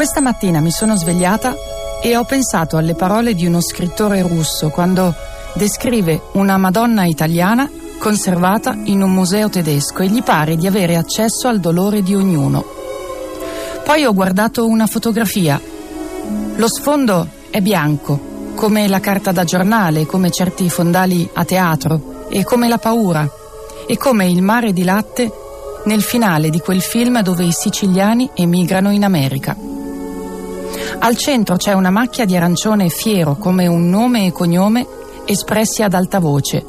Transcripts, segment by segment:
Questa mattina mi sono svegliata e ho pensato alle parole di uno scrittore russo quando descrive una Madonna italiana conservata in un museo tedesco e gli pare di avere accesso al dolore di ognuno. Poi ho guardato una fotografia. Lo sfondo è bianco, come la carta da giornale, come certi fondali a teatro e come la paura e come il mare di latte nel finale di quel film dove i siciliani emigrano in America. Al centro c'è una macchia di arancione fiero come un nome e cognome espressi ad alta voce.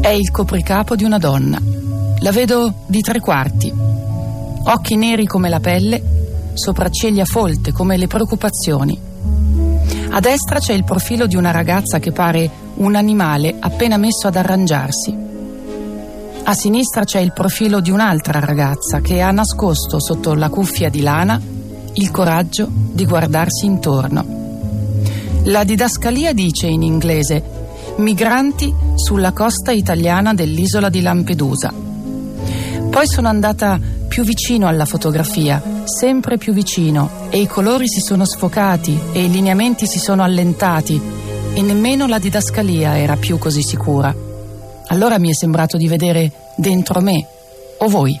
È il copricapo di una donna. La vedo di tre quarti. Occhi neri come la pelle, sopracciglia folte come le preoccupazioni. A destra c'è il profilo di una ragazza che pare un animale appena messo ad arrangiarsi. A sinistra c'è il profilo di un'altra ragazza che ha nascosto sotto la cuffia di lana il coraggio di guardarsi intorno. La didascalia dice in inglese migranti sulla costa italiana dell'isola di Lampedusa. Poi sono andata più vicino alla fotografia, sempre più vicino, e i colori si sono sfocati e i lineamenti si sono allentati e nemmeno la didascalia era più così sicura. Allora mi è sembrato di vedere dentro me, o voi.